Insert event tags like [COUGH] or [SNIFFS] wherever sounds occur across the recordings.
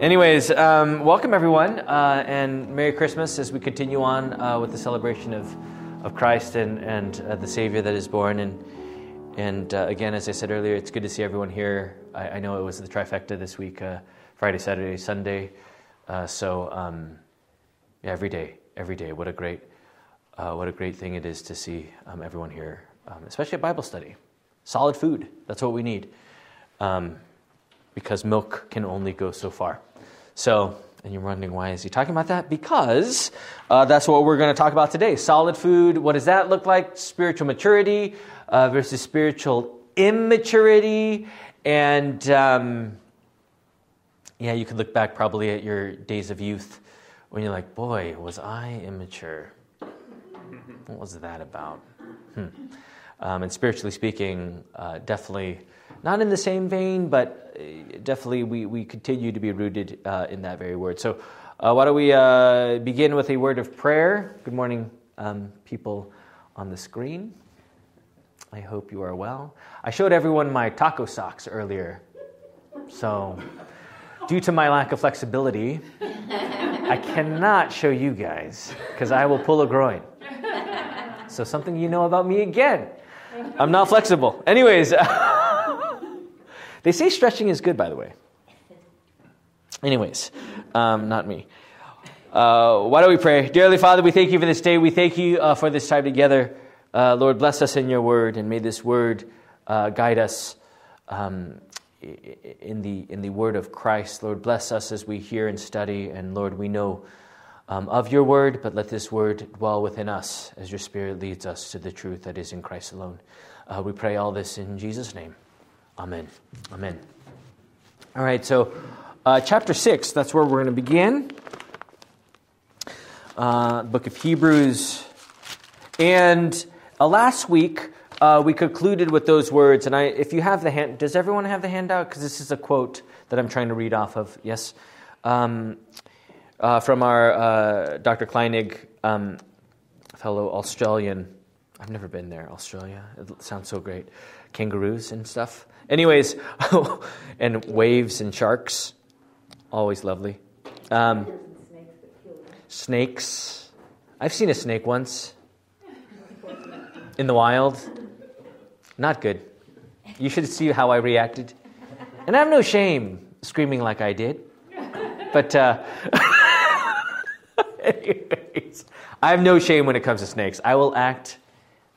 Anyways, um, welcome everyone, uh, and Merry Christmas as we continue on uh, with the celebration of, of Christ and, and uh, the Savior that is born. And, and uh, again, as I said earlier, it's good to see everyone here. I, I know it was the trifecta this week uh, Friday, Saturday, Sunday. Uh, so, um, yeah, every day, every day. What a great, what a great thing it is to see um, everyone here, um, especially at Bible study. Solid food, that's what we need. Um, because milk can only go so far. So, and you're wondering why is he talking about that? Because uh, that's what we're going to talk about today. Solid food. What does that look like? Spiritual maturity uh, versus spiritual immaturity. And um, yeah, you could look back probably at your days of youth when you're like, boy, was I immature. What was that about? Hmm. Um, and spiritually speaking, uh, definitely not in the same vein, but definitely we, we continue to be rooted uh, in that very word. So, uh, why don't we uh, begin with a word of prayer? Good morning, um, people on the screen. I hope you are well. I showed everyone my taco socks earlier. So, due to my lack of flexibility, I cannot show you guys because I will pull a groin. So, something you know about me again. I'm not flexible. Anyways. [LAUGHS] They say stretching is good, by the way. Anyways, um, not me. Uh, why don't we pray? Dearly Father, we thank you for this day. We thank you uh, for this time together. Uh, Lord, bless us in your word, and may this word uh, guide us um, in, the, in the word of Christ. Lord, bless us as we hear and study. And Lord, we know um, of your word, but let this word dwell within us as your spirit leads us to the truth that is in Christ alone. Uh, we pray all this in Jesus' name. Amen. Amen. All right, so uh, chapter 6, that's where we're going to begin. Uh, book of Hebrews. And uh, last week, uh, we concluded with those words. And I, if you have the hand, does everyone have the handout? Because this is a quote that I'm trying to read off of. Yes. Um, uh, from our uh, Dr. Kleinig, um, fellow Australian. I've never been there, Australia. It sounds so great. Kangaroos and stuff. Anyways, [LAUGHS] and waves and sharks, always lovely. Um, snakes. I've seen a snake once in the wild. Not good. You should see how I reacted. And I have no shame screaming like I did. But, uh, [LAUGHS] anyways, I have no shame when it comes to snakes. I will act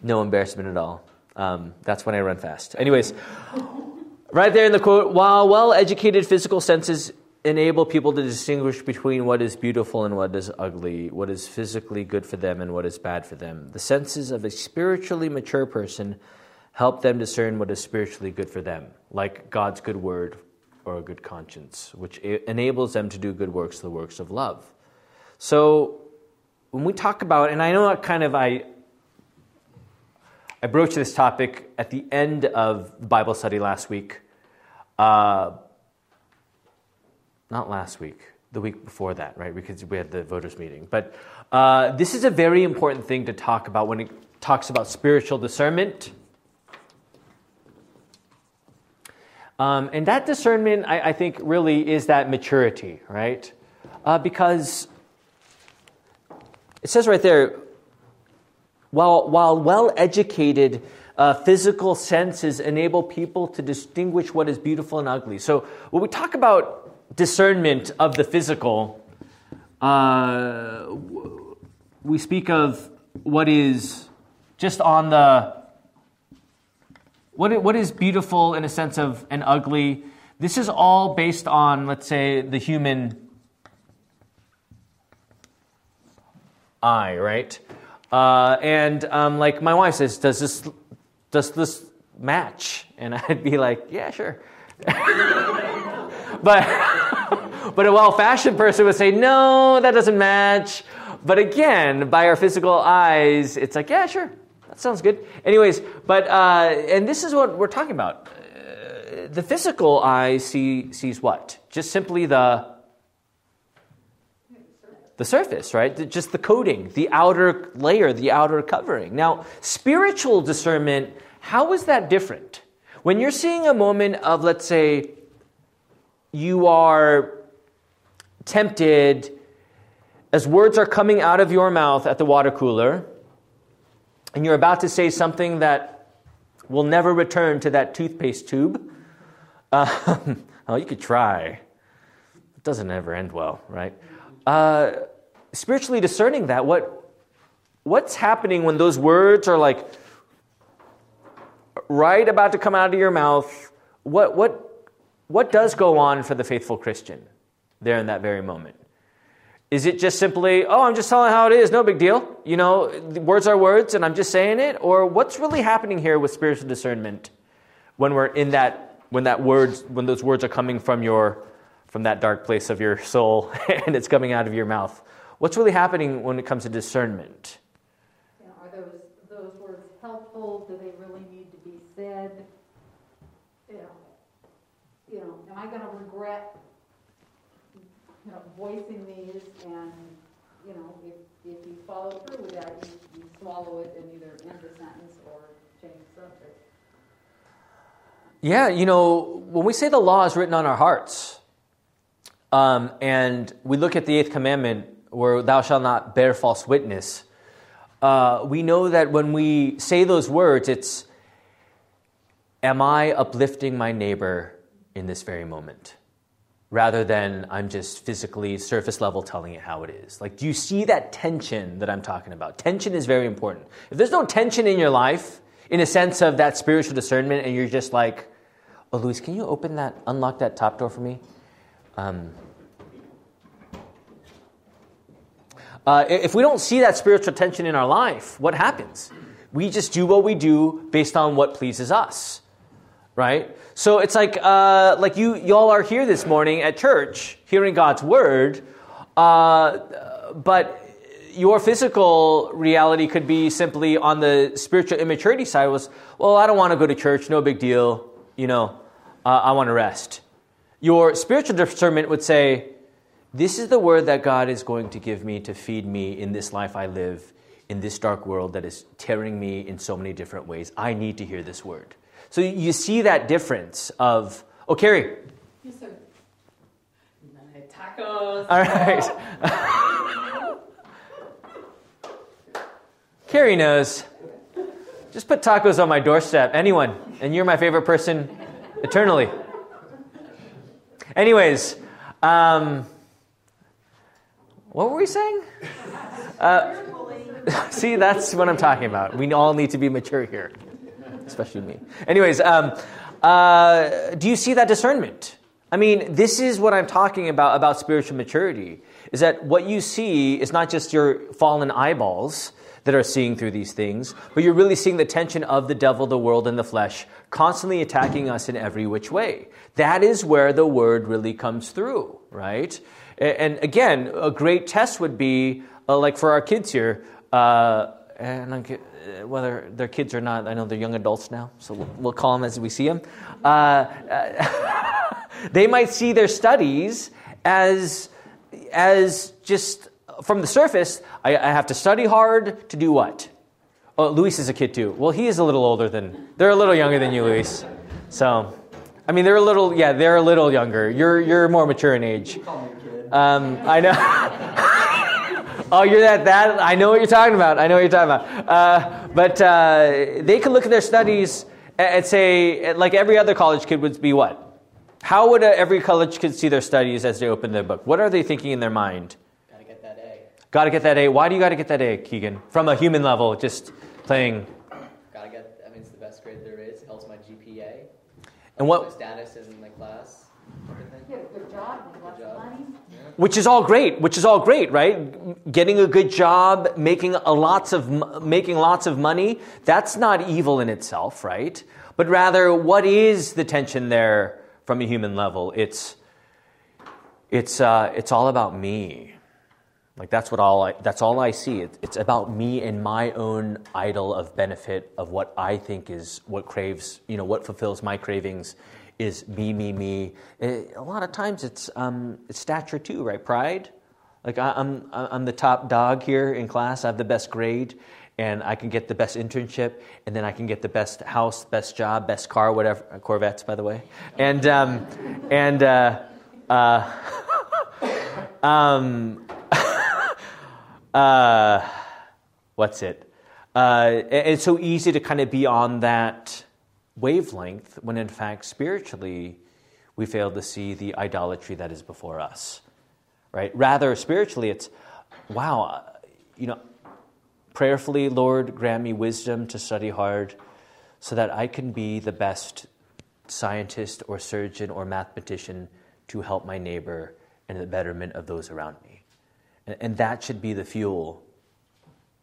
no embarrassment at all. Um, that's when I run fast. Anyways, right there in the quote, while well educated physical senses enable people to distinguish between what is beautiful and what is ugly, what is physically good for them and what is bad for them, the senses of a spiritually mature person help them discern what is spiritually good for them, like God's good word or a good conscience, which enables them to do good works, the works of love. So, when we talk about, and I know kind of I, I broached this topic at the end of the Bible study last week. Uh, not last week, the week before that, right? Because we had the voters' meeting. But uh, this is a very important thing to talk about when it talks about spiritual discernment. Um, and that discernment, I, I, think, really is that maturity, right? Uh, because it says right there, while, while well educated, uh, physical senses enable people to distinguish what is beautiful and ugly. So, when we talk about discernment of the physical, uh, we speak of what is just on the what, what is beautiful in a sense of and ugly. This is all based on, let's say, the human eye, right? Uh, and um, like my wife says, does this does this match? And [LAUGHS] I'd be like, yeah, sure. [LAUGHS] but [LAUGHS] but a well-fashioned person would say, no, that doesn't match. But again, by our physical eyes, it's like, yeah, sure, that sounds good. Anyways, but uh, and this is what we're talking about. Uh, the physical eye see, sees what? Just simply the the surface, right? Just the coating, the outer layer, the outer covering. Now, spiritual discernment, how is that different? When you're seeing a moment of, let's say, you are tempted as words are coming out of your mouth at the water cooler, and you're about to say something that will never return to that toothpaste tube. Uh, [LAUGHS] oh, you could try. It doesn't ever end well, right? Uh, spiritually discerning that, what, what's happening when those words are like right about to come out of your mouth? What, what, what does go on for the faithful Christian there in that very moment? Is it just simply, oh, I'm just telling how it is, no big deal? You know, words are words and I'm just saying it? Or what's really happening here with spiritual discernment when we're in that, when that words, when those words are coming from your, from that dark place of your soul [LAUGHS] and it's coming out of your mouth? What's really happening when it comes to discernment? Yeah, are those, those words helpful? Do they really need to be said? You know, you know, am I going to regret you know, voicing these and, you know, if, if you follow through with that, you, you swallow it and either end the sentence or change the subject. Yeah, you know, when we say the law is written on our hearts, um, and we look at the eighth commandment where thou shalt not bear false witness, uh, we know that when we say those words, it's, Am I uplifting my neighbor in this very moment? rather than I'm just physically surface level telling it how it is. Like, do you see that tension that I'm talking about? Tension is very important. If there's no tension in your life, in a sense of that spiritual discernment, and you're just like, oh, Luis, can you open that, unlock that top door for me? Um, uh, if we don't see that spiritual tension in our life, what happens? We just do what we do based on what pleases us right? So it's like uh, like you y'all are here this morning at church hearing God's word, uh, but your physical reality could be simply on the spiritual immaturity side was well I don't want to go to church no big deal you know uh, I want to rest. Your spiritual discernment would say this is the word that God is going to give me to feed me in this life I live in this dark world that is tearing me in so many different ways. I need to hear this word. So you see that difference of, oh, Carrie. Yes, sir. Tacos. [LAUGHS] All right. [LAUGHS] Carrie knows. Just put tacos on my doorstep. Anyone. And you're my favorite person eternally. Anyways, um, what were we saying? Uh, [LAUGHS] see, that's what I'm talking about. We all need to be mature here especially me. Anyways, um, uh, do you see that discernment? I mean, this is what I'm talking about about spiritual maturity. Is that what you see is not just your fallen eyeballs that are seeing through these things, but you're really seeing the tension of the devil, the world, and the flesh constantly attacking us in every which way. That is where the word really comes through, right? And again, a great test would be uh, like for our kids here. Uh, and uh, whether they're kids or not, I know they're young adults now, so we'll, we'll call them as we see them. Uh, uh, [LAUGHS] they might see their studies as, as just from the surface, I, I, have to study hard to do what? Oh, Luis is a kid too. Well, he is a little older than, they're a little younger than you, Luis. So, I mean, they're a little, yeah, they're a little younger. You're, you're more mature in age. Um, I know. [LAUGHS] Oh, you're that, that? I know what you're talking about. I know what you're talking about. Uh, but uh, they could look at their studies and say, like every other college kid would be what? How would every college kid see their studies as they open their book? What are they thinking in their mind? Gotta get that A. Gotta get that A. Why do you gotta get that A, Keegan? From a human level, just playing. Gotta get, I mean, it's the best grade there is. Helps my GPA. And what? My status is in the class. Get a good job, lots money which is all great which is all great right getting a good job making a lots of making lots of money that's not evil in itself right but rather what is the tension there from a human level it's it's uh, it's all about me like that's what all I, that's all I see. It, it's about me and my own idol of benefit of what I think is what craves, you know, what fulfills my cravings is me, me, me. Eh, a lot of times it's, um, stature too, right? Pride. Like I, I'm, I'm the top dog here in class. I have the best grade, and I can get the best internship, and then I can get the best house, best job, best car, whatever. Corvettes, by the way. And um, and uh, uh, [LAUGHS] um, [LAUGHS] uh, what's it? Uh, it's so easy to kind of be on that wavelength when, in fact, spiritually, we fail to see the idolatry that is before us. Right? Rather, spiritually, it's wow, you know, prayerfully, Lord, grant me wisdom to study hard so that I can be the best scientist or surgeon or mathematician to help my neighbor and the betterment of those around me. And, that should be the fuel,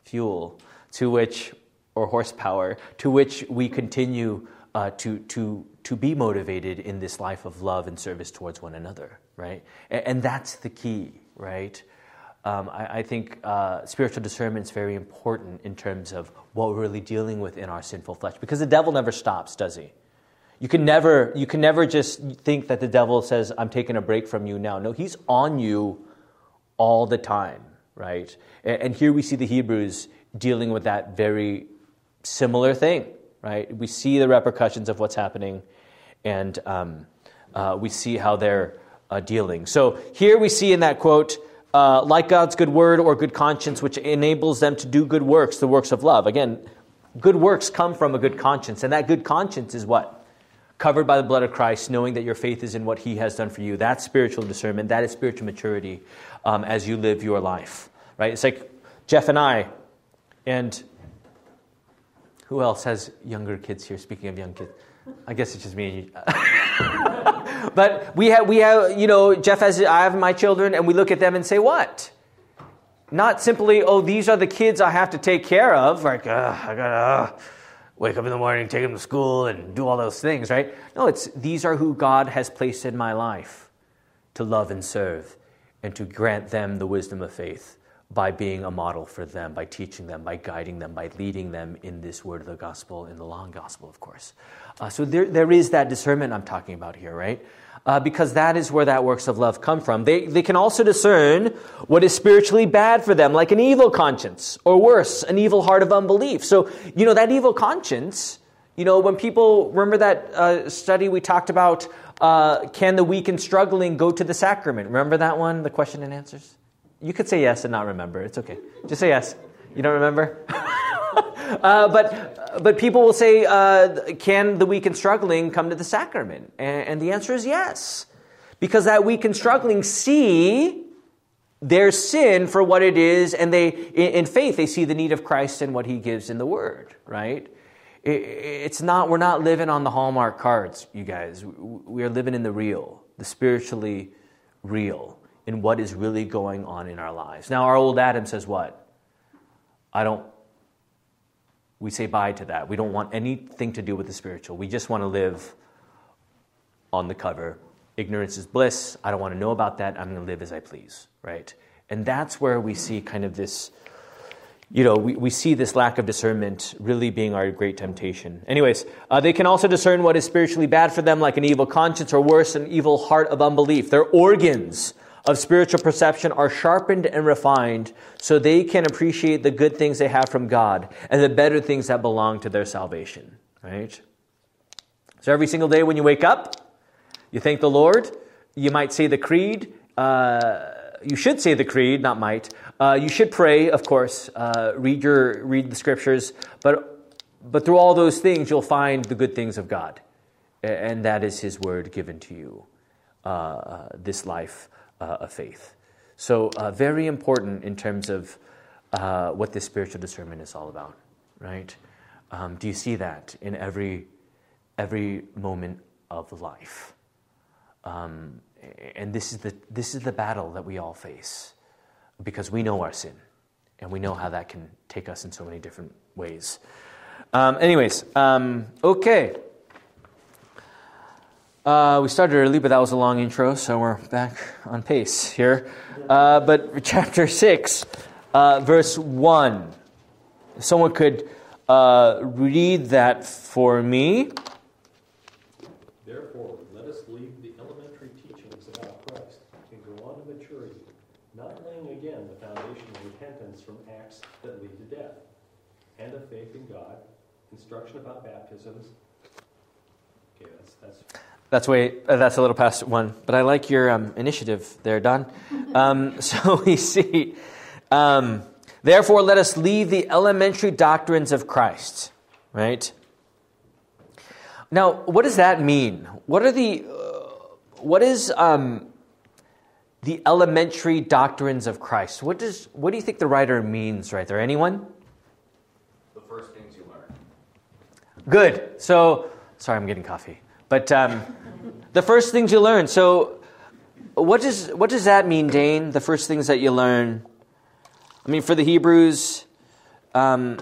fuel to which, or horsepower, to which we continue uh, to, to, to be motivated in this life of love and service towards one another, right? And, and that's the key, right? Um, I, I, think uh, spiritual discernment is very important in terms of what we're really dealing with in our sinful flesh, because the devil never stops, does he? You can never, you can never just think that the devil says, I'm taking a break from you now. No, he's on you all the time, right? And, here we see the Hebrews dealing with that very similar thing, right? We see the repercussions of what's happening, and um, uh, we see how they're uh, dealing. So here we see in that quote, uh, like God's good word or good conscience, which enables them to do good works, the works of love. Again, good works come from a good conscience, and that good conscience is what? Covered by the blood of Christ, knowing that your faith is in what He has done for you. That's spiritual discernment. That is spiritual maturity um, as you live your life, right? It's like Jeff and I, and who else has younger kids here? Speaking of young kids, I guess it's just me. [LAUGHS] but we have, we have, you know, Jeff has, I have my children, and we look at them and say, what? Not simply, oh, these are the kids I have to take care of. Like, I gotta. Uh, wake up in the morning, take them to school, and do all those things, right? No, it's these are who God has placed in my life to love and serve and to grant them the wisdom of faith by being a model for them, by teaching them, by guiding them, by leading them in this word of the gospel, in the long gospel, of course. Uh, so there, there is that discernment I'm talking about here, right? Uh, because that is where that works of love come from. They, they can also discern what is spiritually bad for them, like an evil conscience, or worse, an evil heart of unbelief. So, you know, that evil conscience, you know, when people remember that uh, study we talked about, uh, can the weak and struggling go to the sacrament? Remember that one, the question and answers? You could say yes and not remember. It's okay. Just say yes. You don't remember? [LAUGHS] [LAUGHS] Uh, but, but people will say, uh, can the weak and struggling come to the sacrament? And, and the answer is yes. Because that weak and struggling see their sin for what it is, and they, in, faith, they see the need of Christ and what he gives in the Word, right? it's not, we're not living on the Hallmark cards, you guys. We are living in the real, the spiritually real, in what is really going on in our lives. Now, our old Adam says what? I don't we say bye to that. We don't want anything to do with the spiritual. We just want to live on the cover. Ignorance is bliss. I don't want to know about that. I'm going to live as I please, right? And that's where we see kind of this, you know, we, we see this lack of discernment really being our great temptation. Anyways, uh, they can also discern what is spiritually bad for them, like an evil conscience, or worse, an evil heart of unbelief. Their organs of spiritual perception are sharpened and refined so they can appreciate the good things they have from God and the better things that belong to their salvation. Right? So every single day when you wake up, you thank the Lord. You might say the creed. Uh, you should say the creed, not might. Uh, you should pray, of course. Uh, read your read the scriptures, but but through all those things, you'll find the good things of God, and that is His word given to you. Uh, uh, this life uh, of faith. So, uh, very important in terms of uh, what this spiritual discernment is all about, right? Um, do you see that in every, every moment of life? Um, and this is, the, this is the battle that we all face because we know our sin and we know how that can take us in so many different ways. Um, anyways, um, okay. Uh, we started early, but that was a long intro, so we're back on pace here. Uh, but chapter 6, uh, verse 1. Someone could uh, read that for me. Therefore, let us leave the elementary teachings about Christ and go on to maturity, not laying again the foundation of repentance from acts that lead to death, and of faith in God, instruction about baptisms. Okay, that's, that's That's way. Uh, that's a little past one, but I like your um, initiative there, Don. Um, [LAUGHS] so we see. Um, Therefore, let us leave the elementary doctrines of Christ. Right. Now, what does that mean? What are the uh, what is um, the elementary doctrines of Christ? What does what do you think the writer means right there? Anyone? The first things you learn. Good. So, sorry, I'm getting coffee. But um, the first things you learn. So, what does what does that mean, Dane? The first things that you learn. I mean, for the Hebrews, um,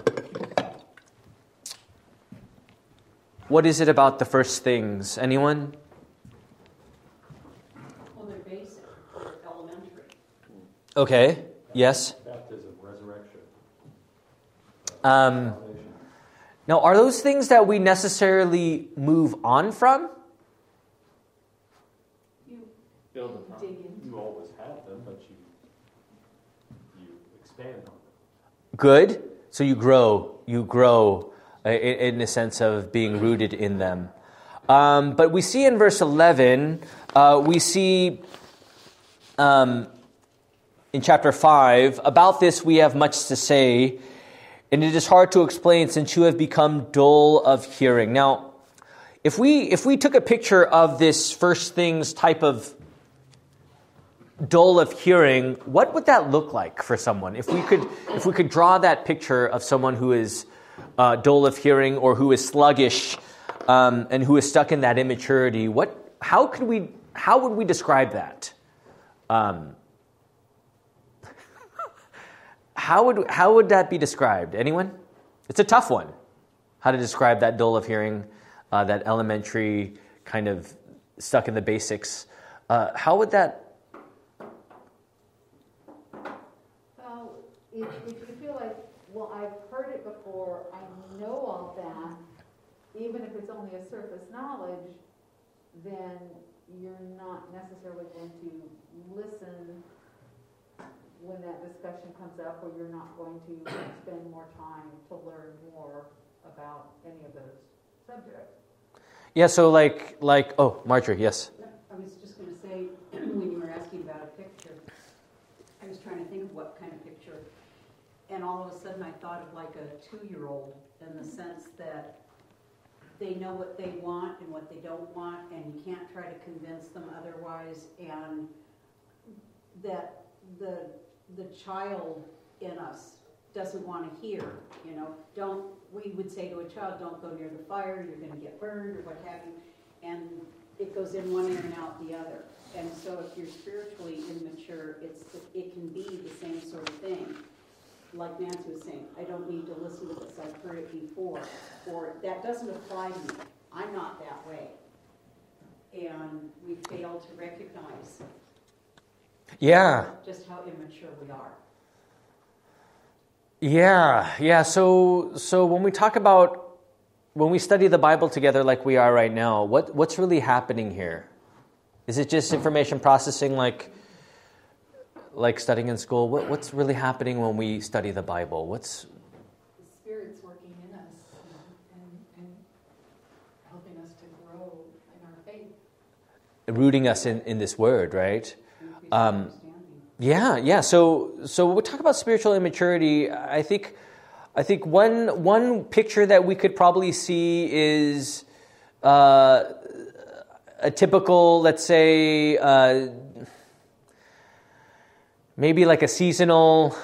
what is it about the first things? Anyone? Well, they're basic, they're elementary. Okay. Yes. Baptism, resurrection, Um, now, are those things that we necessarily move on from? You Build upon. dig into. You always have them, but you, you expand on them. Good. So you grow. You grow uh, in, in the sense of being rooted in them. Um, but we see in verse 11, uh, we see um, in chapter 5, about this we have much to say, and it is hard to explain since you have become dull of hearing. Now, if we, if we took a picture of this first things type of dull of hearing, what would that look like for someone? If we could, if we could draw that picture of someone who is uh, dull of hearing or who is sluggish um, and who is stuck in that immaturity, what, how could we, how would we describe that? Um, [LAUGHS] how would how would that be described? Anyone? It's a tough one. How to describe that dull of hearing, uh, that elementary kind of stuck in the basics? Uh, how would that Well, if, if you feel like, well, I've heard it before, I know all that, even if it's only a surface knowledge, then you're not necessarily going to listen when that discussion comes up, or you're not going to spend more time to learn more about any of those subjects. Yeah, so like like oh, Marjorie, yes. I was just going to say, [CLEARS THROAT] when you were asking about a picture, I was trying to think of what kind of picture. And all of a sudden, I thought of like a two-year-old in the sense that they know what they want and what they don't want, and you can't try to convince them otherwise, and that the, the child in us doesn't want to hear, you know, don't, we would say to a child, don't go near the fire, you're gonna get burned, or what have you, and it goes in one ear and out the other. And so if you're spiritually immature, it's, it can be the same sort of thing. Like Nancy was saying, I don't need to listen to this, I've heard it before, or that doesn't apply to me, I'm not that way. And we fail to recognize Yeah, just how immature we are. yeah, yeah. So so when we talk about when we study the Bible together like we are right now, what what's really happening here? Is it just information processing like like studying in school? What, what's really happening when we study the Bible? What's the Spirit's working in us and, and helping us to grow in our faith. rooting us in, in this word, right? Um. Yeah, yeah. So, so we talk about spiritual immaturity, I think, I think one one picture that we could probably see is uh, a typical, let's say, uh, maybe like a seasonal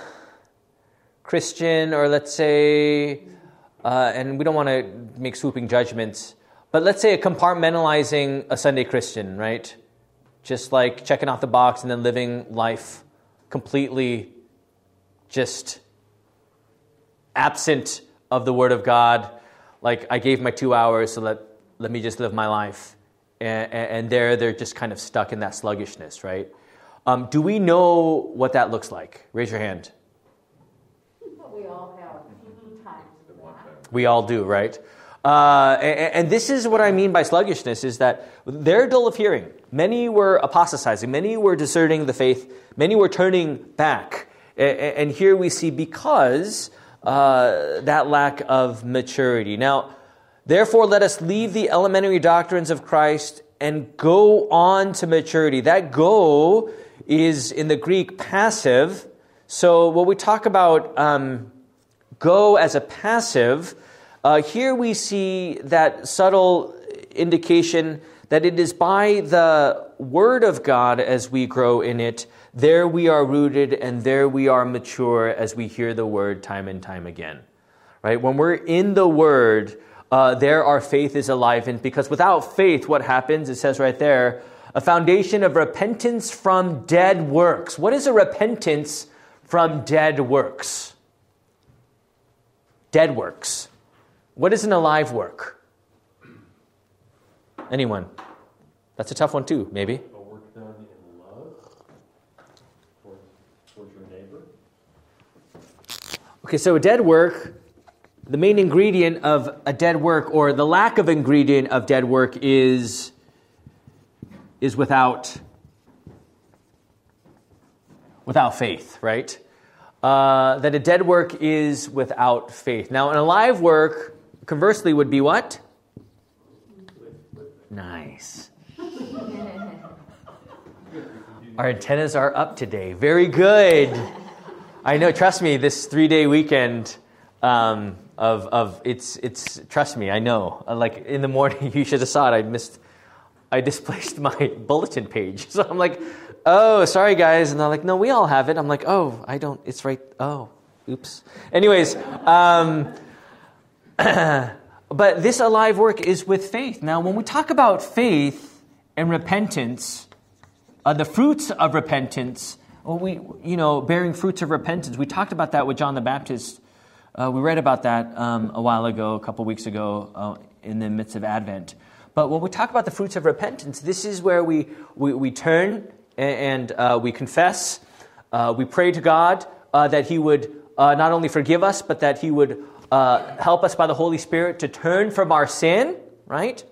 Christian, or let's say, uh, and we don't want to make swooping judgments, but let's say a compartmentalizing a Sunday Christian, right? Just like checking off the box and then living life completely just absent of the Word of God. Like, I gave my two hours, so let, let me just live my life. And, and, and there, they're just kind of stuck in that sluggishness, right? Um, do we know what that looks like? Raise your hand. We all have times. We all do, right? Uh, and, and this is what I mean by sluggishness: is that they're dull of hearing. Many were apostatizing. Many were deserting the faith. Many were turning back. And here we see because uh, that lack of maturity. Now, therefore, let us leave the elementary doctrines of Christ and go on to maturity. That go is in the Greek passive. So when we talk about um, go as a passive, uh, here we see that subtle indication that it is by the Word of God as we grow in it, there we are rooted and there we are mature as we hear the Word time and time again. Right? When we're in the Word, uh, there our faith is alive. And because without faith, what happens? It says right there, a foundation of repentance from dead works. What is a repentance from dead works? Dead works. What is an alive work? Anyone? That's a tough one too, maybe. A work done in love towards, towards your neighbor. Okay, so a dead work, the main ingredient of a dead work, or the lack of ingredient of dead work, is, is without, without faith, right? Uh, that a dead work is without faith. Now, an alive work, conversely, would be what? Nice. [LAUGHS] Our antennas are up today. Very good. I know. Trust me. This three-day weekend um, of of it's it's. Trust me. I know. Uh, Like in the morning, [LAUGHS] you should have saw it. I missed. I displaced my [LAUGHS] bulletin page, [LAUGHS] so I'm like, "Oh, sorry, guys." And they're like, "No, we all have it." I'm like, "Oh, I don't. It's right. Oh, oops." Anyways. Um, [CLEARS THROAT] but this alive work is with faith. Now, when we talk about faith and repentance, uh, the fruits of repentance, well, we, you know, bearing fruits of repentance, we talked about that with John the Baptist. Uh, we read about that um, a while ago, a couple weeks ago, uh, in the midst of Advent. But when we talk about the fruits of repentance, this is where we, we, we turn and, uh, we confess. Uh, we pray to God uh, that He would uh, not only forgive us, but that He would uh, help us by the Holy Spirit to turn from our sin, right?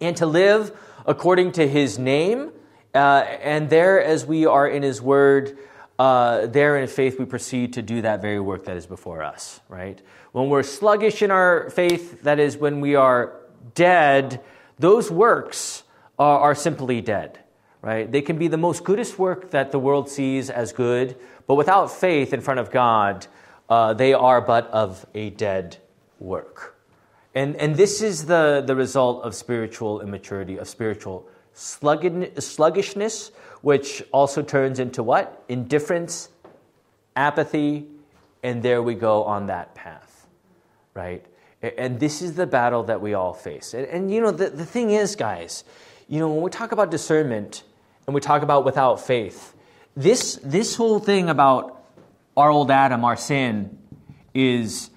And to live according to His name. Uh, and there, as we are in His Word, there in faith, we proceed to do that very work that is before us, right? When we're sluggish in our faith, that is, when we are dead, those works are, are simply dead, right? They can be the most goodest work that the world sees as good, but without faith in front of God, uh, they are but of a dead work. And, and this is the, the result of spiritual immaturity, of spiritual sluggishness, which also turns into what? Indifference, apathy, and there we go on that path, right? And this is the battle that we all face. And, and you know, the, the thing is, guys, you know, when we talk about discernment and we talk about without faith, this, this whole thing about our old Adam, our sin, is,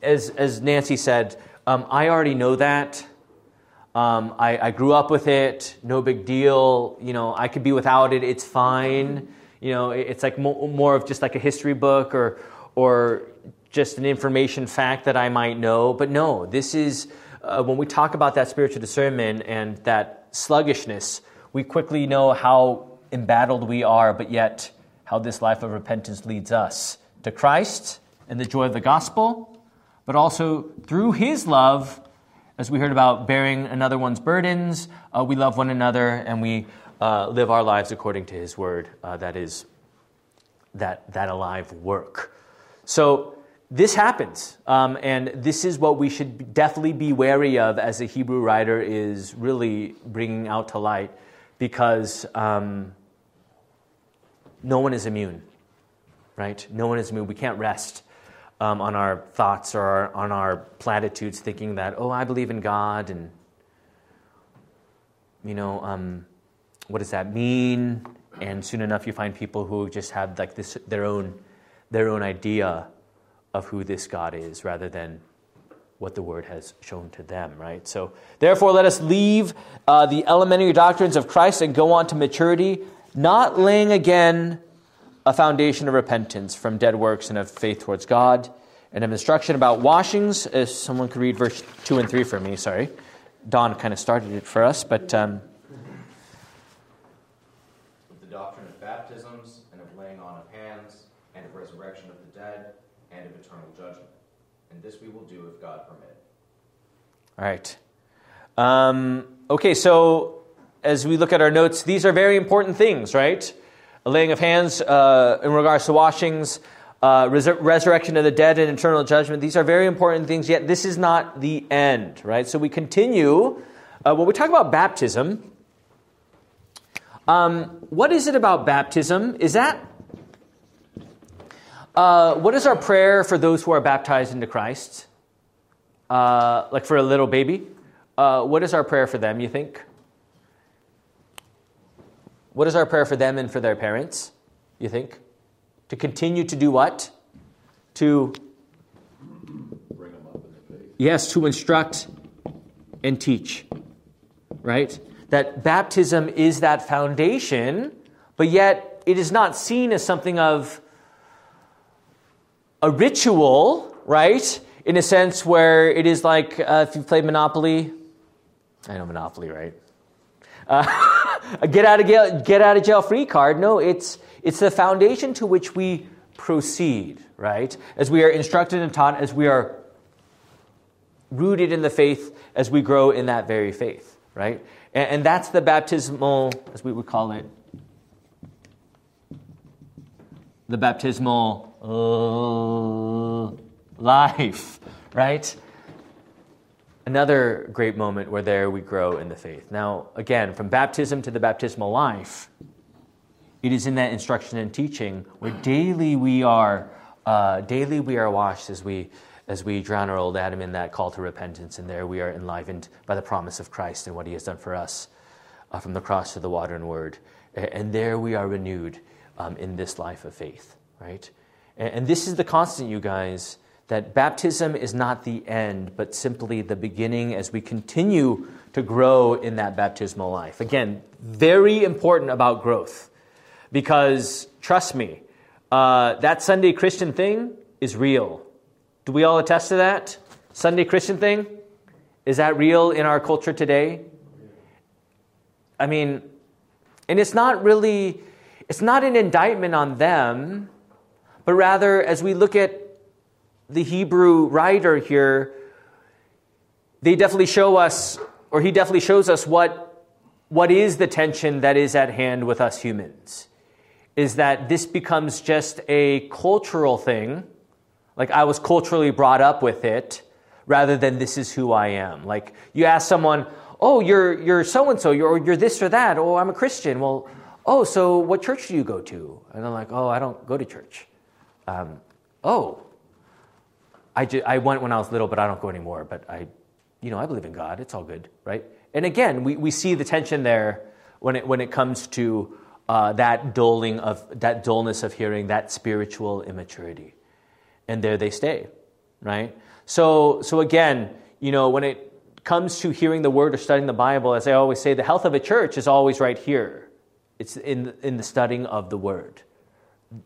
as, as Nancy said, um, I already know that. Um, I, I grew up with it, no big deal. You know, I could be without it, it's fine. You know, it- it's like mo- more of just like a history book or, or just an information fact that I might know. But no, this is uh, when we talk about that spiritual discernment and that sluggishness, we quickly know how embattled we are, but yet how this life of repentance leads us to Christ and the joy of the gospel, but also through his love, as we heard about bearing another one's burdens, uh, we love one another and we uh, live our lives according to his word. Uh, that is that, that alive work. So this happens, um, and this is what we should definitely be wary of as the Hebrew writer is really bringing out to light, because um, no one is immune, right? No one is immune. We can't rest um, on our thoughts or our, on our platitudes, thinking that, oh, I believe in God, and you know, um, what does that mean? And soon enough, you find people who just have like this their own their own idea of who this God is, rather than what the Word has shown to them. Right. So, therefore, let us leave uh, the elementary doctrines of Christ and go on to maturity, not laying again a foundation of repentance from dead works and of faith towards God, and of instruction about washings. If someone could read verse two and three for me, sorry. Don kind of started it for us, but. Um, the doctrine of baptisms, and of laying on of hands, and of resurrection of the dead, and of eternal judgment. And this we will do if God permit. All right. Um, okay, so as we look at our notes, these are very important things, right? A laying of hands uh, in regards to washings, uh, resur- resurrection of the dead, and eternal judgment. These are very important things, yet this is not the end, right? So we continue. Uh, when we talk about baptism, um, what is it about baptism? Is that uh, what is our prayer for those who are baptized into Christ? Uh, like for a little baby? Uh, what is our prayer for them, you think? What is our prayer for them and for their parents, you think? To continue to do what? To. Bring them up in the faith. Yes, to instruct and teach, right? That baptism is that foundation, but yet it is not seen as something of a ritual, right? In a sense where it is like uh, if you played Monopoly, I know Monopoly, right? Uh, [LAUGHS] a get out of jail, get out of jail free card. No, it's it's the foundation to which we proceed, right? As we are instructed and taught, as we are rooted in the faith, as we grow in that very faith, right? And, and that's the baptismal, as we would call it, the baptismal life, right? Another great moment where there we grow in the faith. Now, again, from baptism to the baptismal life, it is in that instruction and teaching where daily we are, uh, daily we are washed as we as we drown our old Adam in that call to repentance, and there we are enlivened by the promise of Christ and what He has done for us uh, from the cross to the water and word, and there we are renewed um, in this life of faith, right? And, this is the constant, you guys, that baptism is not the end, but simply the beginning as we continue to grow in that baptismal life. Again, very important about growth because trust me, uh, that Sunday Christian thing is real. Do we all attest to that? Sunday Christian thing? Is that real in our culture today? I mean, and it's not really, it's not an indictment on them, but rather as we look at the Hebrew writer here, they definitely show us, or he definitely shows us what, what is the tension that is at hand with us humans. Is that this becomes just a cultural thing, like I was culturally brought up with it, rather than this is who I am. Like you ask someone, oh, you're, you're so and so, you're, you're this or that, oh, I'm a Christian. Well, oh, so what church do you go to? And I'm like, oh, I don't go to church. Um, oh, I, ju- I went when I was little, but I don't go anymore. But I, you know, I believe in God. It's all good, right? And again, we, we see the tension there when it, when it comes to uh, that dulling of that dullness of hearing, that spiritual immaturity, and there they stay, right? So, so again, you know, when it comes to hearing the word or studying the Bible, as I always say, the health of a church is always right here. It's in in the studying of the word.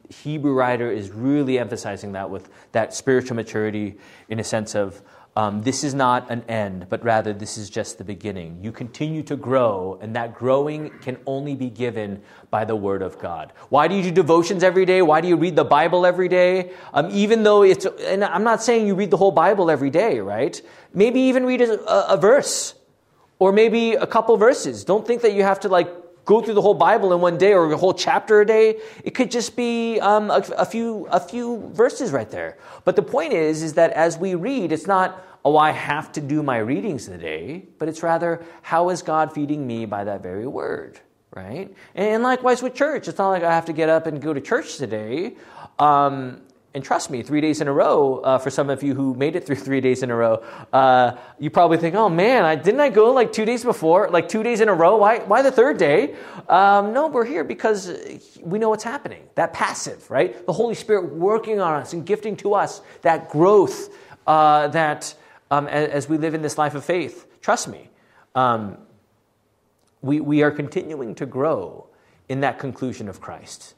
Hebrew writer is really emphasizing that with that spiritual maturity in a sense of um, this is not an end, but rather this is just the beginning. You continue to grow, and that growing can only be given by the Word of God. Why do you do devotions every day? Why do you read the Bible every day? Um, even though it's, and I'm not saying you read the whole Bible every day, right? Maybe even read a, a verse, or maybe a couple verses. Don't think that you have to like go through the whole Bible in one day or a whole chapter a day. It could just be um, a, a, few a few verses right there. But the point is, is that as we read, it's not oh I have to do my readings today, but it's rather how is God feeding me by that very word, right? And likewise with church, it's not like I have to get up and go to church today. Um, and trust me, three days in a row, uh, for some of you who made it through [LAUGHS] three days in a row, uh, you probably think, oh man, I, didn't I go like two days before, like two days in a row? Why, why the third day? Um, no, we're here because we know what's happening. That passive, right? The Holy Spirit working on us and gifting to us that growth uh, that um, as, as, we live in this life of faith. Trust me, um, we, we are continuing to grow in that conclusion of Christ.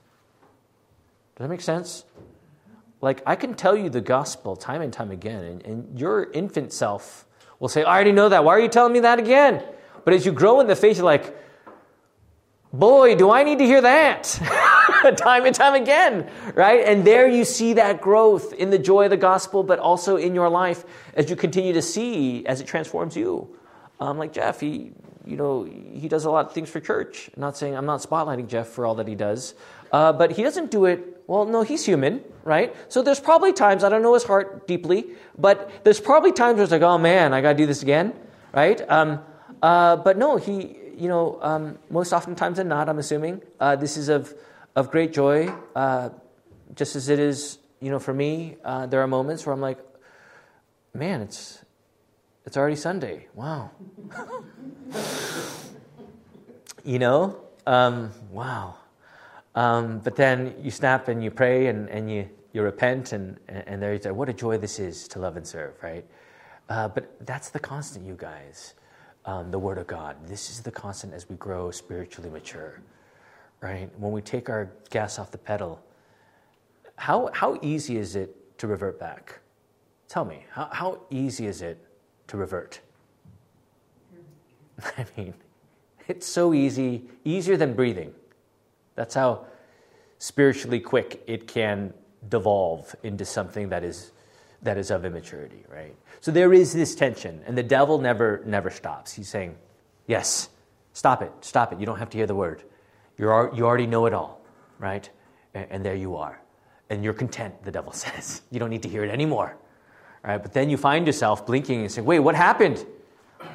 Does that make sense? Like, I can tell you the gospel time and time again, and, and your infant self will say, I already know that. Why are you telling me that again? But as you grow in the faith, you're like, boy, do I need to hear that [LAUGHS] time and time again, right? And there you see that growth in the joy of the gospel, but also in your life as you continue to see as it transforms you. Um, like Jeff, he, you know, he does a lot of things for church. I'm not saying I'm not spotlighting Jeff for all that he does, uh, but he doesn't do it. Well, no, he's human, right? So there's probably times I don't know his heart deeply, but there's probably times where it's like, oh man, I got to do this again, right? Um, uh, but no, he, you know, um, most oftentimes than not, I'm assuming uh, this is of of great joy, uh, just as it is, you know, for me. Uh, there are moments where I'm like, man, it's it's already Sunday. Wow. [LAUGHS] you know? Um, wow. Um, but then you snap and you pray and, and you, you repent, and, and there you say, what a joy this is to love and serve, right? Uh, but that's the constant, you guys. Um, the Word of God. This is the constant as we grow spiritually mature, right? When we take our gas off the pedal, how, how easy is it to revert back? Tell me, how, how easy is it to revert? [LAUGHS] I mean, it's so easy, easier than breathing. That's how spiritually quick it can devolve into something that is that is of immaturity, right? So there is this tension, and the devil never never stops. He's saying, "Yes, stop it, stop it. You don't have to hear the word. You're you already know it all, right? And, and there you are, and you're content." The devil [LAUGHS] says, "You don't need to hear it anymore." Right? But then you find yourself blinking and saying, wait, what happened?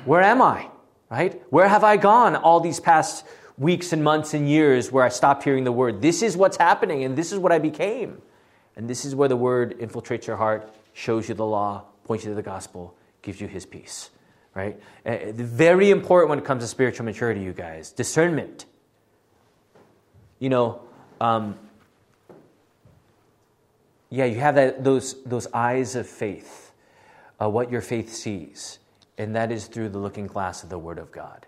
Where am I? Right? Where have I gone all these past weeks and months and years where I stopped hearing the word? This is what's happening, and this is what I became. And this is where the word infiltrates your heart, shows you the law, points you to the gospel, gives you his peace. Right? Uh, very important when it comes to spiritual maturity, you guys. Discernment. You know, um, yeah, you have that, those, those eyes of faith, uh, what your faith sees, and that is through the looking glass of the Word of God,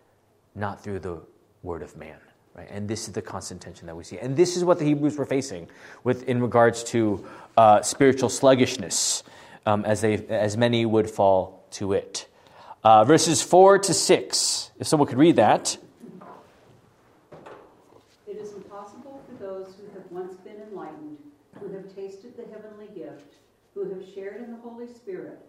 not through the Word of man. Right? And this is the constant tension that we see. And this is what the Hebrews were facing with in regards to uh, spiritual sluggishness, um, as, they, as many would fall to it. Uh, verses 4 to 6, if someone could read that. It is impossible for those who have once been enlightened who have tasted the heavenly gift, who have shared in the Holy Spirit,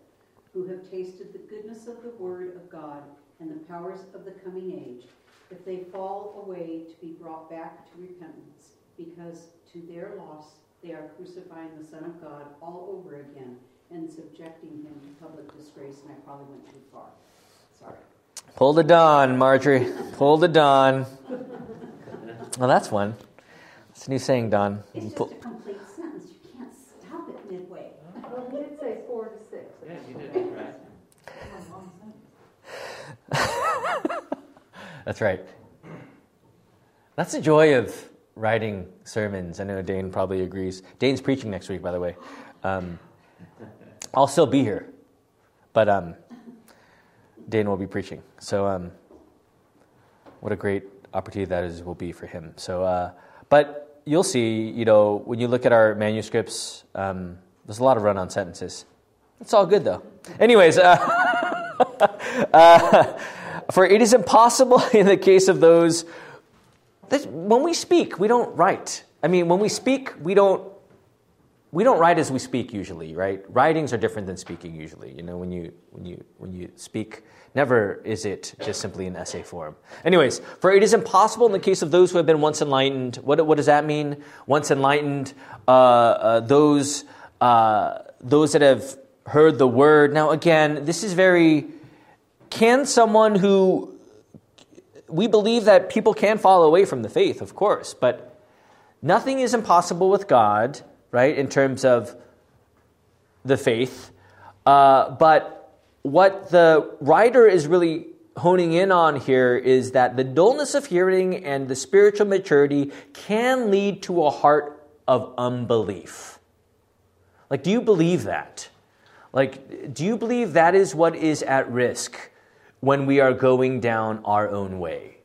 who have tasted the goodness of the Word of God and the powers of the coming age, if they fall away to be brought back to repentance, because to their loss they are crucifying the Son of God all over again and subjecting him to public disgrace. And I probably went too far. Sorry. Pull the Don, Marjorie. Pull the Don. [LAUGHS] Well, that's one. It's a new saying, Don. It's just Pull- a complete sentence. You can't stop it midway. Well, he did say four to six. Yeah, you did, right? That's right. That's the joy of writing sermons. I know Dane probably agrees. Dane's preaching next week, by the way. Um, I'll still be here, but um, Dane will be preaching. So, um, what a great opportunity that is will be for him. So, uh, but you'll see. You know, when you look at our manuscripts, um, there's a lot of run-on sentences. It's all good though. Anyways. Uh, [LAUGHS] uh, for it is impossible [LAUGHS] in the case of those when we speak, we don't write. I mean, when we speak, we don't we don't write as we speak usually, right? Writings are different than speaking usually. You know, when you when you when you speak, never is it just simply an essay form. Anyways, for it is impossible in the case of those who have been once enlightened. What what does that mean? Once enlightened, uh, uh, those uh, those that have heard the word. Now, again, this is very. Can someone who we believe that people can fall away from the faith, of course, but nothing is impossible with God, right, in terms of the faith. Uh, but what the writer is really honing in on here is that the dullness of hearing and the spiritual maturity can lead to a heart of unbelief. Like, do you believe that? Like, do you believe that is what is at risk when we are going down our own way?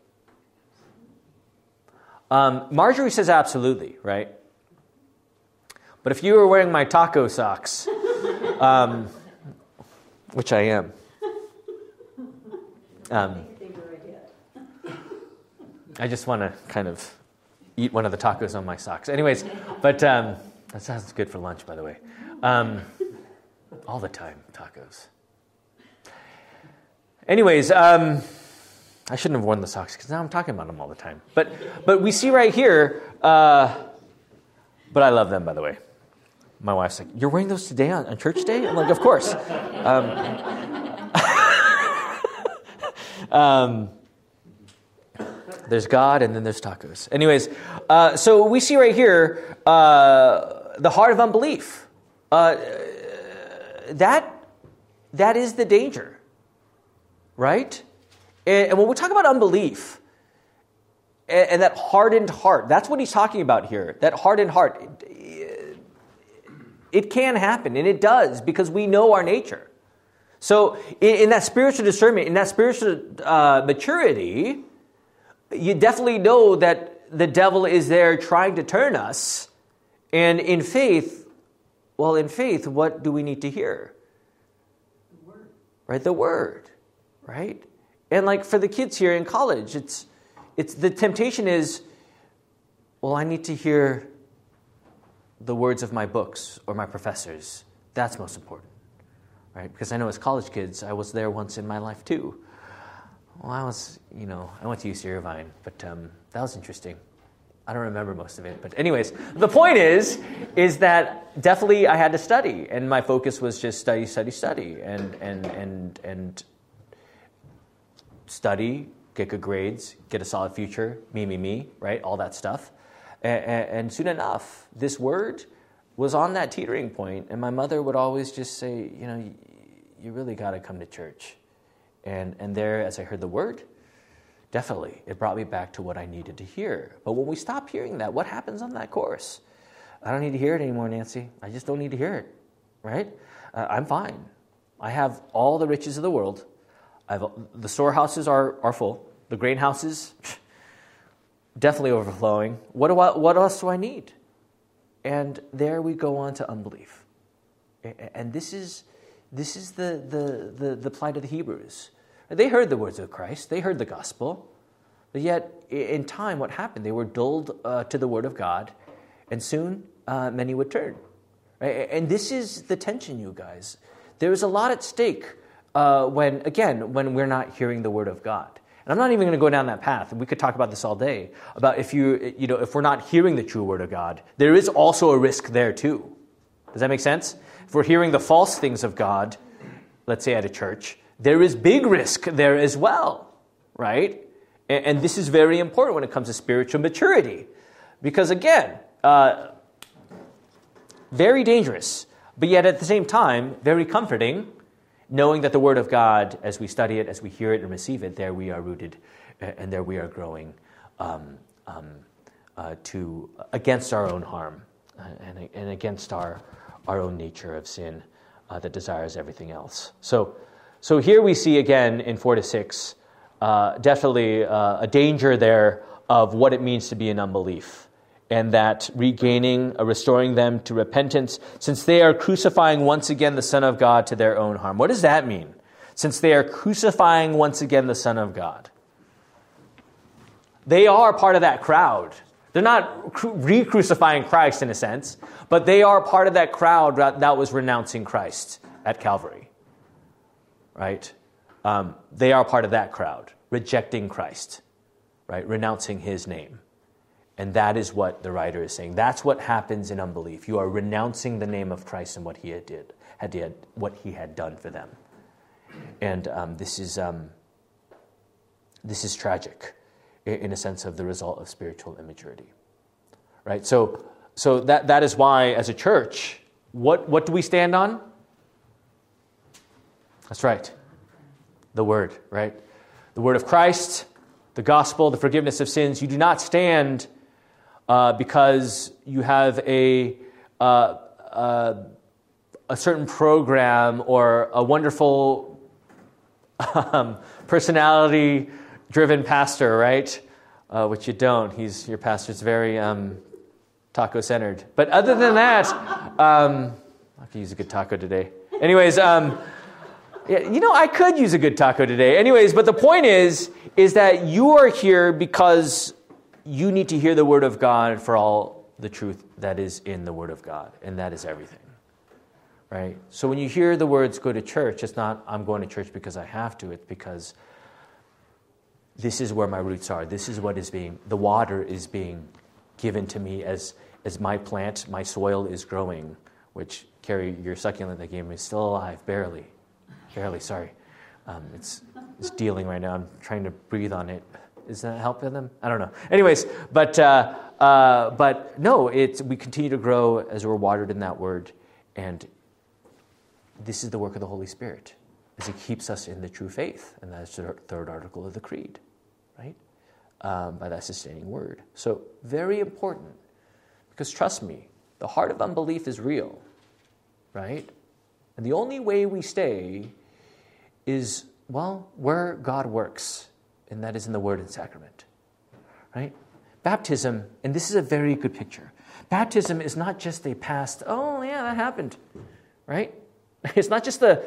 Um, Marjorie says absolutely, right? But if you were wearing my taco socks, [LAUGHS] um, which I am, um, I just want to kind of eat one of the tacos on my socks. Anyways, but um, that sounds good for lunch, by the way. Um, all the time, tacos. Anyways, um, I shouldn't have worn the socks because now I'm talking about them all the time. But, but we see right here, uh, but I love them, by the way. My wife's like, You're wearing those today on, on church day? I'm like, Of course. Um, [LAUGHS] um, there's God and then there's tacos. Anyways, uh, so we see right here uh, the heart of unbelief. Uh, that, that is the danger, right? And, when we talk about unbelief and, that hardened heart, that's what he's talking about here. That hardened heart. It, can happen, and it does because we know our nature. So, in, in that spiritual discernment, in that spiritual uh, maturity, you definitely know that the devil is there trying to turn us. And in faith, well, in faith, what do we need to hear? The word. Right? The word, right? And like for the kids here in college, it's it's the temptation is, well, I need to hear the words of my books or my professors. That's most important. Right? Because I know as college kids, I was there once in my life too. Well, I was, you know, I went to UC Irvine, but um, that was interesting. I don't remember most of it, but anyways, the point is, is that definitely I had to study, and my focus was just study, study, study, and and and and study, get good grades, get a solid future, me, me, me, right? All that stuff, and, and soon enough, this word was on that teetering point, and my mother would always just say, you know, you really got to come to church and, and there, as I heard the word, definitely, it brought me back to what I needed to hear. But when we stop hearing that, what happens on that course? I don't need to hear it anymore, Nancy. I just don't need to hear it, right? Uh, I'm fine. I have all the riches of the world. I've, the storehouses are, are full. The grain houses, [SNIFFS] definitely overflowing. What, do I, what else do I need? And there we go on to unbelief. And this is this is the, the, the, the plight of the Hebrews. They heard the words of Christ, they heard the gospel, but yet in time, what happened? They were dulled uh, to the word of God, and soon uh, many would turn. Right? And this is the tension, you guys. There is a lot at stake uh, when, again, when we're not hearing the word of God. And I'm not even going to go down that path. We could talk about this all day about if you, you know, if we're not hearing the true word of God, there is also a risk there too. Does that make sense? If we're hearing the false things of God, let's say at a church, there is big risk there as well, right? And, and this is very important when it comes to spiritual maturity. Because again, uh, very dangerous, but yet at the same time, very comforting, knowing that the Word of God, as we study it, as we hear it and receive it, there we are rooted and there we are growing um, um, uh, to against our own harm uh, and, and against our our own nature of sin uh, that desires everything else. So, so here we see again in 4 to 6 uh, definitely uh, a danger there of what it means to be in unbelief. And that regaining, uh, restoring them to repentance, since they are crucifying once again the Son of God to their own harm. What does that mean? Since they are crucifying once again the Son of God. They are part of that crowd they're not re crucifying Christ in a sense, but they are part of that crowd that was renouncing Christ at Calvary. Right? Um, they are part of that crowd, rejecting Christ, right? Renouncing his name. And that is what the writer is saying. That's what happens in unbelief. You are renouncing the name of Christ and what he had did, had did, what he had done for them. And um, this is um, this is tragic in a sense of the result of spiritual immaturity. Right? So, so that, that is why, as a church, what, what do we stand on? That's right. The Word, right? The Word of Christ, the gospel, the forgiveness of sins. You do not stand uh, because you have a, uh, uh, a certain program or a wonderful um, personality driven pastor, right? Uh, which you don't. He's your pastor's very um, taco centered. But other than that, um, I could use a good taco today. Anyways, um, you know, I could use a good taco today. Anyways, but the point is, is that you are here because you need to hear the word of God for all the truth that is in the word of God, and that is everything. right? So when you hear the words go to church, it's not I'm going to church because I have to, it's because this is where my roots are. This is what is being, the water is being given to me as, as my plant, my soil is growing, which, Carrie, your succulent that gave me is still alive, barely. Barely, sorry. Um, it's, it's dealing right now. I'm trying to breathe on it. Is that helping them? I don't know. Anyways, but, uh, uh, but no, it's, we continue to grow as we're watered in that word. And this is the work of the Holy Spirit, as He keeps us in the true faith. And that's the third article of the Creed right? Um, by that sustaining word. So, very important. Because trust me, the heart of unbelief is real, right? And the only way we stay is, well, where God works, and that is in the word and sacrament, right? Baptism, and this is a very good picture. Baptism is not just a past, oh, yeah, that happened, right? [LAUGHS] It's not just the,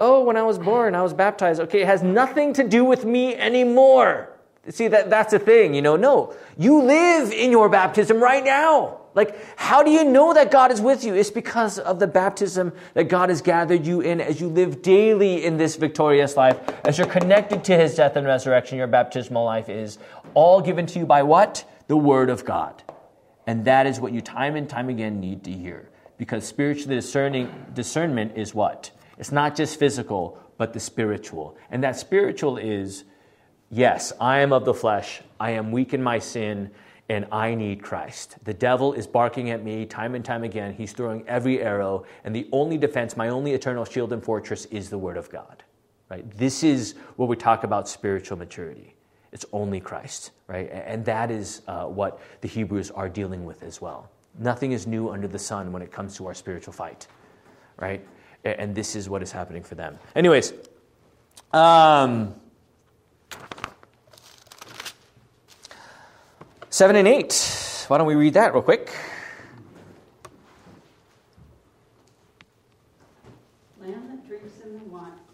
oh, when I was born, I was baptized. Okay, it has nothing to do with me anymore. See, that, that's the thing, you know. No, you live in your baptism right now. Like, how do you know that God is with you? It's because of the baptism that God has gathered you in as you live daily in this victorious life. As you're connected to his death and resurrection, your baptismal life is all given to you by what? The Word of God. And that is what you time and time again need to hear. Because spiritually discerning discernment is what? It's not just physical, but the spiritual. And that spiritual is Yes, I am of the flesh. I am weak in my sin, and I need Christ. The devil is barking at me time and time again. He's throwing every arrow, and the only defense, my only eternal shield and fortress, is the Word of God. Right? This is where we talk about spiritual maturity. It's only Christ, right? And that is uh, what the Hebrews are dealing with as well. Nothing is new under the sun when it comes to our spiritual fight, right? And this is what is happening for them. Anyways, um, 7 and 8. Why don't we read that real quick? Land that drinks in the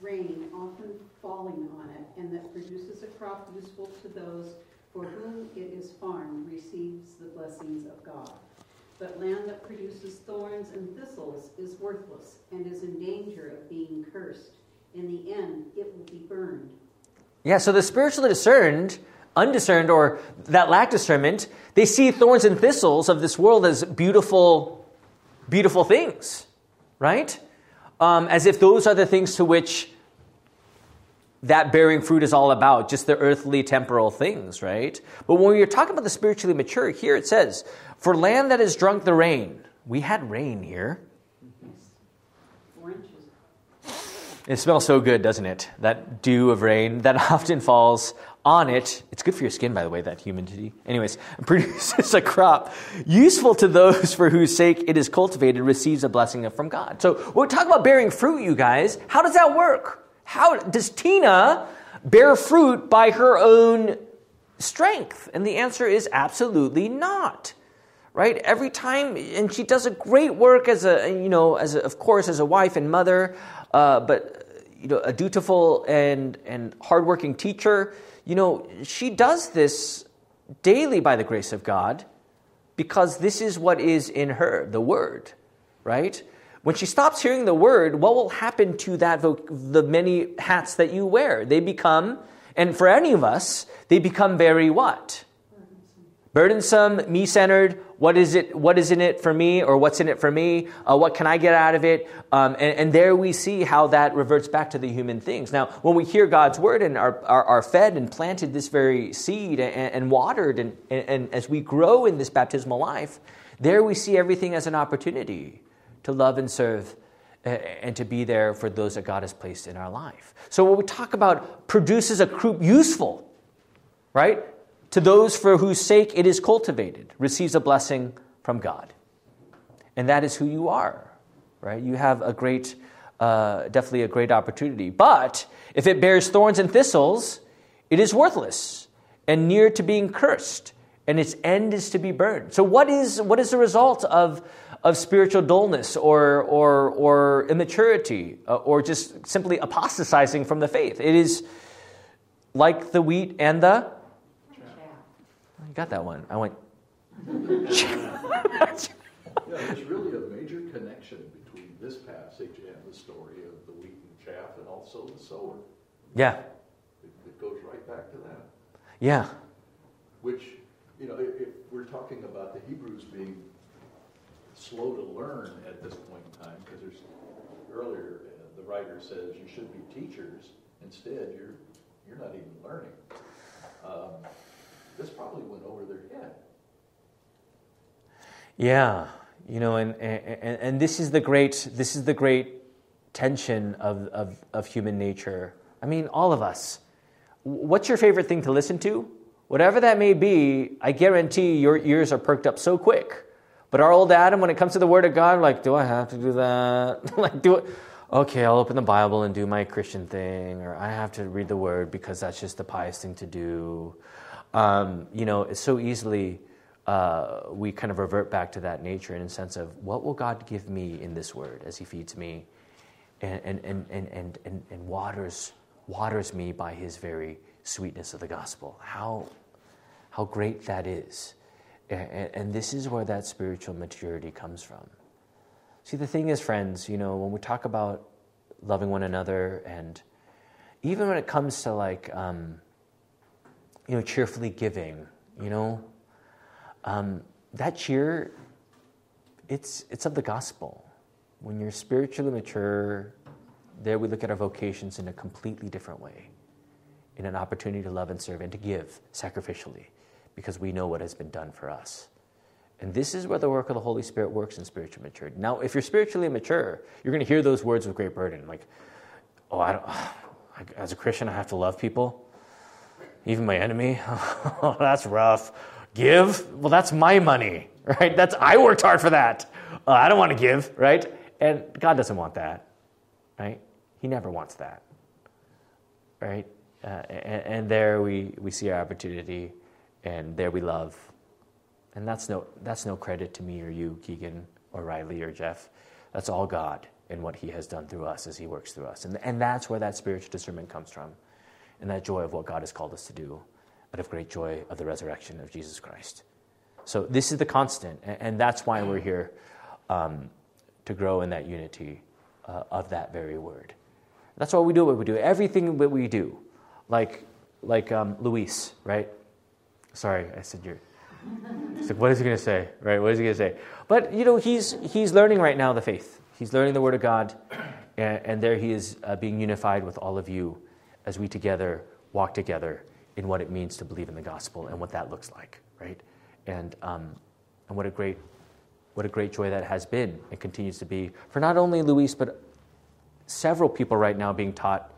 rain, often falling on it, and that produces a crop useful to those for whom it is farmed, receives the blessings of God. But land that produces thorns and thistles is worthless and is in danger of being cursed. In the end, it will be burned. Yeah, so the spiritually discerned undiscerned or that lack discernment, they see thorns and thistles of this world as beautiful, beautiful things, right? Um, as if those are the things to which that bearing fruit is all about, just the earthly, temporal things, right? But when you're talking about the spiritually mature, here it says, For land that has drunk the rain, we had rain here. It smells so good, doesn't it? That dew of rain that [LAUGHS] often falls on it, it's good for your skin, by the way, that humidity. Anyways, [LAUGHS] produces a crop useful to those [LAUGHS] for whose sake it is cultivated, receives a blessing from God. So, we talk about bearing fruit, you guys, how does that work? How does Tina bear fruit by her own strength? And the answer is absolutely not. Right? Every time, and she does a great work as a, you know, as a, of course, as a wife and mother, uh, but you know, a dutiful and and hardworking teacher you know, she does this daily by the grace of God because this is what is in her, the Word, right? When she stops hearing the Word, what will happen to that the many hats that you wear? They become, and for any of us, they become very what? Burdensome, me centered. What is it? What is in it for me, or what's in it for me? Uh, what can I get out of it? Um, and, and, there we see how that reverts back to the human things. Now, when we hear God's word and are, are, are fed and planted this very seed and, and watered, and, and as we grow in this baptismal life, there we see everything as an opportunity to love and serve uh, and to be there for those that God has placed in our life. So, when we talk about produces a group useful, right? To those for whose sake it is cultivated, receives a blessing from God. And that is who you are, right? You have a great, uh, definitely a great opportunity. But if it bears thorns and thistles, it is worthless and near to being cursed, and its end is to be burned. So, what is, what is the result of, of spiritual dullness or, or, or immaturity uh, or just simply apostatizing from the faith? It is like the wheat and the I got that one. I went. yeah, there's really a major connection between this passage and the story of the wheat and chaff and also the sower. Yeah. It, it goes right back to that. Yeah. Which, you know, if, if we're talking about the Hebrews being slow to learn at this point in time, because there's earlier uh, the writer says you should be teachers. Instead, you're you're not even learning. Um, this probably went over their head. Yeah, you know, and, and and this is the great this is the great tension of, of, of human nature. I mean, all of us. What's your favorite thing to listen to? Whatever that may be, I guarantee your ears are perked up so quick. But our old Adam, when it comes to the Word of God, like, do I have to do that? [LAUGHS] like, do it? Okay, I'll open the Bible and do my Christian thing, or I have to read the Word because that's just the pious thing to do. Um, you know, so easily uh, we kind of revert back to that nature in a sense of what will God give me in this Word as He feeds me and, and, and, and, and, and waters, waters me by His very sweetness of the gospel. How, how great that is. And, and this is where that spiritual maturity comes from. See, the thing is, friends, you know, when we talk about loving one another, and even when it comes to like, um, you know, cheerfully giving, you know, um, that cheer, it's, it's of the gospel. When you're spiritually mature, there we look at our vocations in a completely different way, in an opportunity to love and serve and to give sacrificially because we know what has been done for us. And this is where the work of the Holy Spirit works in spiritual maturity. Now, if you're spiritually mature, you're going to hear those words with great burden, like, "Oh, I don't. [SIGHS] As a Christian, I have to love people, even my enemy. [LAUGHS] oh, that's rough. Give? Well, that's my money, [LAUGHS] right? That's I worked hard for that. Uh, I don't want to give, right? And God doesn't want that, right? He never wants that, right? Uh, and, and there we, we see our opportunity and there we love. And that's no, that's no credit to me or you, Keegan or Riley or Jeff. That's all God and what He has done through us as He works through us. And, and that's where that spiritual discernment comes from, and that joy of what God has called us to do, out of great joy of the resurrection of Jesus Christ. So this is the constant, and, that's why we're here um, to grow in that unity uh, of that very word. That's why we do what we do. Everything that we do, like like um, Luis, right? Sorry, I said you're. He's like, what is he going to say? Right? What is he going to say? But you know, he's he's learning right now the faith. He's learning the Word of God, and, and there he is uh, being unified with all of you as we together walk together in what it means to believe in the gospel and what that looks like, right? And um, and what a great what a great joy that has been and continues to be for not only Luis but several people right now being taught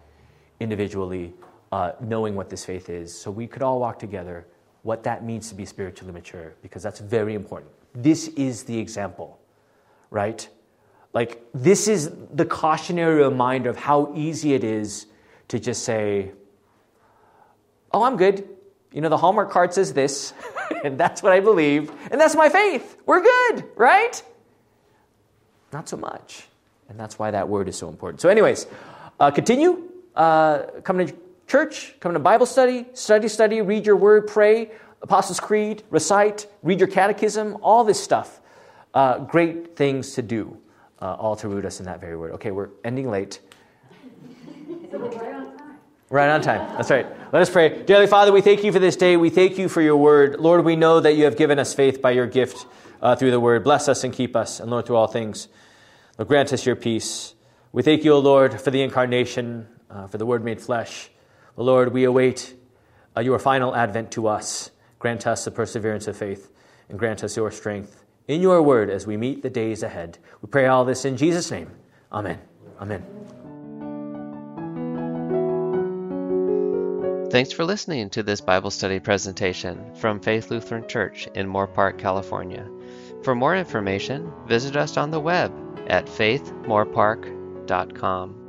individually, uh, knowing what this faith is, so we could all walk together what that means to be spiritually mature, because that's very important. This is the example, right? Like, this is the cautionary reminder of how easy it is to just say, Oh, I'm good. You know, the Hallmark card says this, [LAUGHS] and that's what I believe, and that's my faith. We're good, right? Not so much. And that's why that word is so important. So, anyways, uh, continue. Uh, coming to church, come to Bible study, study, study, read your word, pray, Apostles' Creed, recite, read your catechism, all this stuff. Uh, great things to do, uh, all to root us in that very word. Okay, we're ending late. So we're right on time. Right on time. That's right. Let us pray. Dearly Father, we thank you for this day. We thank you for your word. Lord, we know that you have given us faith by your gift uh, through the word. Bless us and keep us, and Lord, through all things. Lord, grant us your peace. We thank you, O Lord, for the incarnation, uh, for the word made flesh. Lord, we await uh, your final advent to us. Grant us the perseverance of faith and grant us your strength in your word as we meet the days ahead. We pray all this in Jesus' name. Amen. Amen. Thanks for listening to this Bible study presentation from Faith Lutheran Church in Moorpark, California. For more information, visit us on the web at faithmoorpark.com.